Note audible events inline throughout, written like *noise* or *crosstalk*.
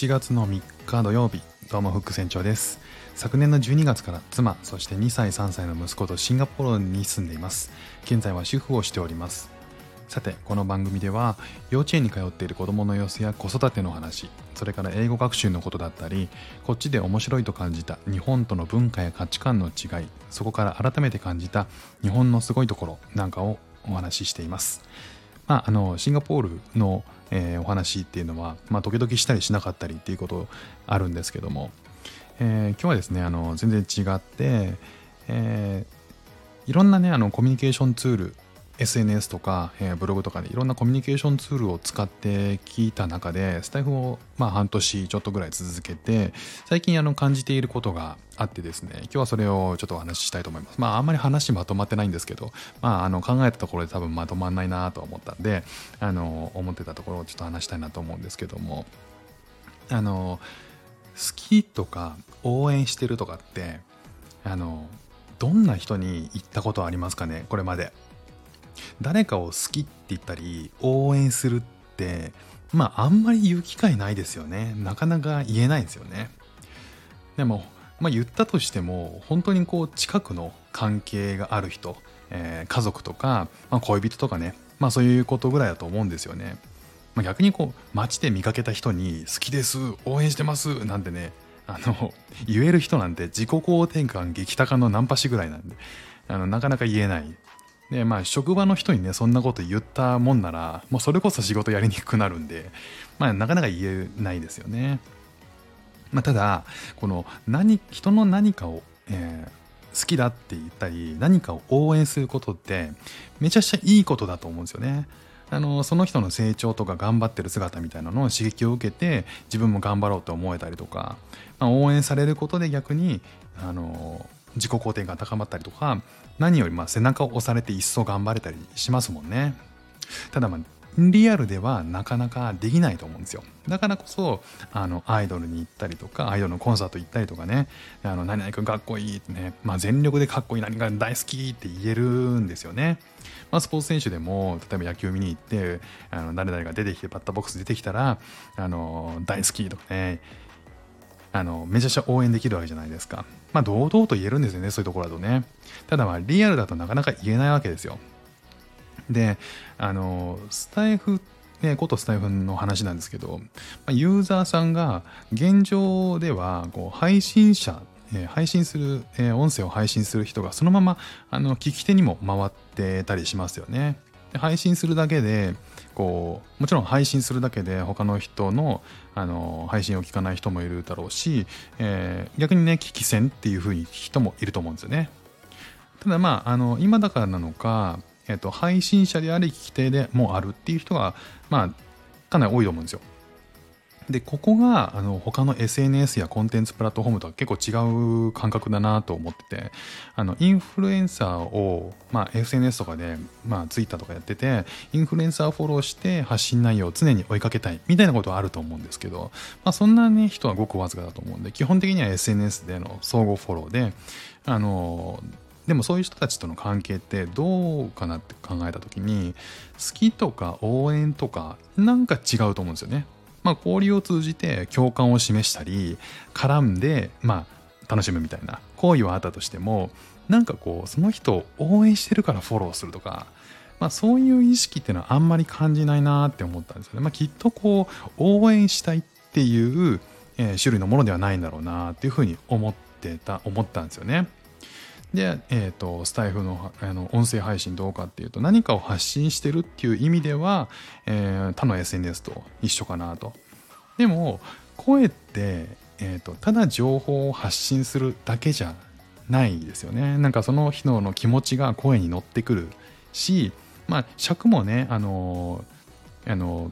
7月の3日土曜日どうもフック船長です。昨年の12月から妻そして2歳3歳の息子とシンガポールに住んでいます。現在は主婦をしております。さてこの番組では幼稚園に通っている子どもの様子や子育ての話それから英語学習のことだったりこっちで面白いと感じた日本との文化や価値観の違いそこから改めて感じた日本のすごいところなんかをお話ししています。まあ、あのシンガポールの、えー、お話っていうのは、まあ、時々したりしなかったりっていうことあるんですけども、えー、今日はですねあの全然違って、えー、いろんなねあのコミュニケーションツール SNS とか、えー、ブログとかでいろんなコミュニケーションツールを使って聞いた中でスタイフをまあ半年ちょっとぐらい続けて最近あの感じていることがあってですね今日はそれをちょっとお話ししたいと思います。まああんまり話まとまってないんですけどまああの考えたところで多分まとまんないなと思ったんであの思ってたところをちょっと話したいなと思うんですけどもあの好きとか応援してるとかってあのどんな人に言ったことありますかねこれまで。誰かを好きって言ったり応援するってまああんまり言う機会ないですよね。なかなか言えないんですよね。でもまあ言ったとしても本当にこう近くの関係がある人、えー、家族とか、まあ、恋人とかねまあそういうことぐらいだと思うんですよね、まあ、逆にこう街で見かけた人に好きです応援してますなんてねあの言える人なんて自己肯定感激高のナンパしぐらいなんであのなかなか言えない。でまあ職場の人にねそんなこと言ったもんならもうそれこそ仕事やりにくくなるんでまあなかなか言えないですよね。まあ、ただこの何人の何かを、えー、好きだって言ったり何かを応援することってめちゃくちゃいいことだと思うんですよね。あのその人の成長とか頑張ってる姿みたいなのを刺激を受けて自分も頑張ろうと思えたりとか、まあ、応援されることで逆にあの自己肯定が高まったりとか何よりまあ背中を押されて一層頑張れたりしますもんね。ただまあリアルではなかなかできないと思うんですよ。だからこそあのアイドルに行ったりとかアイドルのコンサート行ったりとかねあの何々君かっこいいってね、まあ、全力でかっこいい何が大好きって言えるんですよね。まあ、スポーツ選手でも例えば野球見に行ってあの誰々が出てきてバッターボックス出てきたらあの大好きとかねあのめちゃくちゃ応援できるわけじゃないですか。まあ堂々と言えるんですよねそういうところだとね。ただまあリアルだとなかなか言えないわけですよ。であのスタイフね、ことスタイフの話なんですけど、まユーザーさんが現状ではこう配信者、え配信する、え音声を配信する人がそのままあの聞き手にも回ってたりしますよね。配信するだけでこうもちろん配信するだけで他の人のあの配信を聞かない人もいるだろうし、えー、逆にね聞き戦っていう風に人もいると思うんですよね。ただまああの今だからなのか、えーと、配信者であり聞き手でもあるっていう人がまあかなり多いと思うんですよ。でここがあの他の SNS やコンテンツプラットフォームとは結構違う感覚だなと思っててあのインフルエンサーを、まあ、SNS とかで、まあ、Twitter とかやっててインフルエンサーをフォローして発信内容を常に追いかけたいみたいなことはあると思うんですけど、まあ、そんな、ね、人はごくわずかだと思うんで基本的には SNS での相互フォローであのでもそういう人たちとの関係ってどうかなって考えた時に好きとか応援とかなんか違うと思うんですよね。まあ、交流を通じて共感を示したり絡んで、まあ、楽しむみたいな行為はあったとしてもなんかこうその人を応援してるからフォローするとか、まあ、そういう意識っていうのはあんまり感じないなって思ったんですよね。まあ、きっとこう応援したいっていう、えー、種類のものではないんだろうなっていうふうに思ってた思ったんですよね。で、えーと、スタイフのあの音声配信どうかっていうと何かを発信してるっていう意味では、えー、他の SNS と一緒かなと。でも声って、えーと、ただ情報を発信するだけじゃないですよね。なんかその人の気持ちが声に乗ってくるし、まあ尺もね、あのあの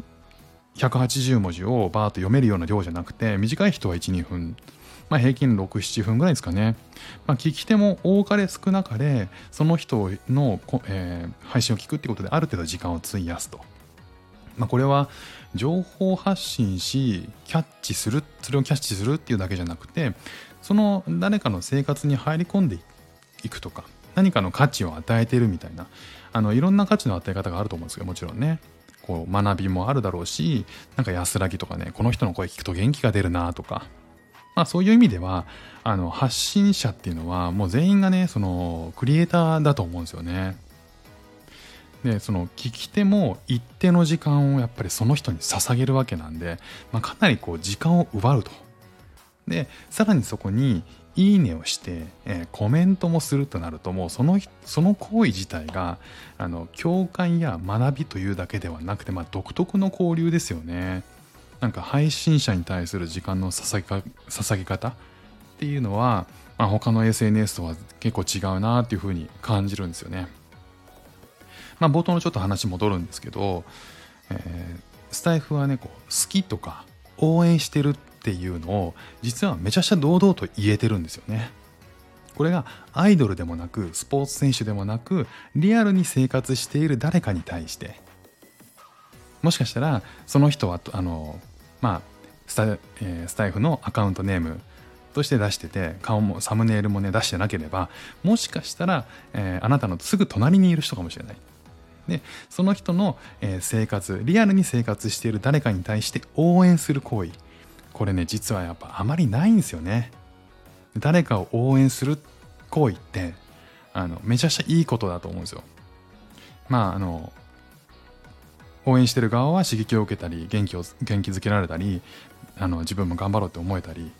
180文字をバーッと読めるような量じゃなくて短い人は12分まあ、平均6、7分ぐらいですかね。まあ、聞き手も多かれ少なかれ、その人の、えー、配信を聞くってことである程度時間を費やすと。まあ、これは情報発信し、キャッチする、それをキャッチするっていうだけじゃなくて、その誰かの生活に入り込んでいくとか、何かの価値を与えてるみたいな、あのいろんな価値の与え方があると思うんですけど、もちろんね。こう学びもあるだろうしなんか安らぎとかねこの人の声聞くと元気が出るなとかまあそういう意味ではあの発信者っていうのはもう全員がねそのクリエイターだと思うんですよね。でその聞き手も一定の時間をやっぱりその人に捧げるわけなんで、まあ、かなりこう時間を奪うと。でさらにそこに「いいね」をして、えー、コメントもするとなるともうそのその行為自体があの共感や学びというだけではなくて、まあ、独特の交流ですよね。なんか配信者に対する時間の捧げ捧げ方っていうのは、まあ、他の SNS とは結構違うなっていうふうに感じるんですよね。まあ、冒頭のちょっと話戻るんですけど、えー、スタイフはねこう好きとか応援してるっていうのを実はめちゃくちゃ堂々と言えてるんですよね。これがアイドルでもなくスポーツ選手でもなくリアルに生活している誰かに対してもしかしたらその人はあのまあスタ,、えー、スタイフのアカウントネームとして出してて顔もサムネイルもね出してなければもしかしたら、えー、あなたのすぐ隣にいる人かもしれない。でその人の、え生活リアルに生活している誰かに対して応援する行為。これね実はやっぱあまりないんですよね。誰かを応援する行為ってあのめちゃくちゃいいことだと思うんですよ。まああの応援してる側は刺激を受けたり元気を元気づけられたりあの自分も頑張ろうって思えたり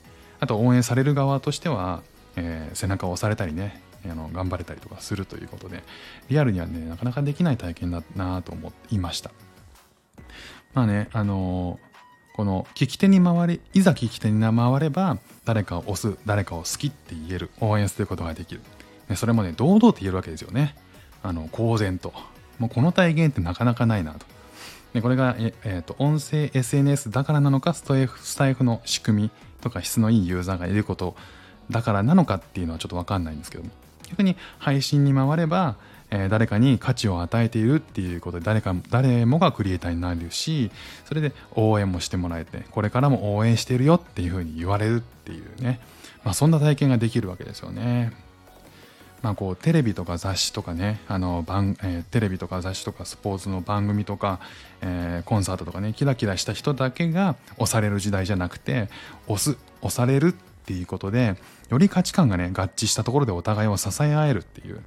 あと応援される側としては、えー、背中を押されたりねあの頑張れたりとかするということでリアルにはねなかなかできない体験だなと思いました。まあねあのー、この聞き手に回りいざ聞き手に回れば誰かを押す誰かを好きって言える応援することができる、ね、それもね堂々と言えるわけですよね。あの公然と。もうこの体験ってなかなかないなと。でこれが、ええーと、音声 SNS だからなのかスタイフスタイフの仕組みとか質のいいユーザーがいることだからなのかっていうのはちょっと分かんないんですけども逆に配信に回れば、えー、誰かに価値を与えているっていうことで誰か誰もがクリエイターになるしそれで応援もしてもらえてこれからも応援してるよっていうふうに言われるっていうね、まあ、そんな体験ができるわけですよね。まあ、こうテレビとか雑誌とかねあの番、えー、テレビとか雑誌とかスポーツの番組とか、えー、コンサートとかねキラキラした人だけが押される時代じゃなくて押す押されるっていうことでより価値観がね合致したところでお互いを支え合えるっていう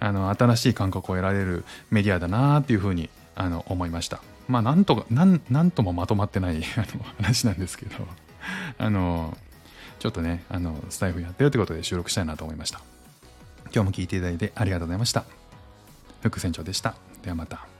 あの新しい感覚を得られるメディアだなっていうふうにあの思いました。まあなんとかなんなんともまとまってない *laughs* 話なんですけど。あのちょっとねあのスタイフやってるってことで収録したいなと思いました。今日も聞いていただいてありがとうございました。副船長でした。ではまた。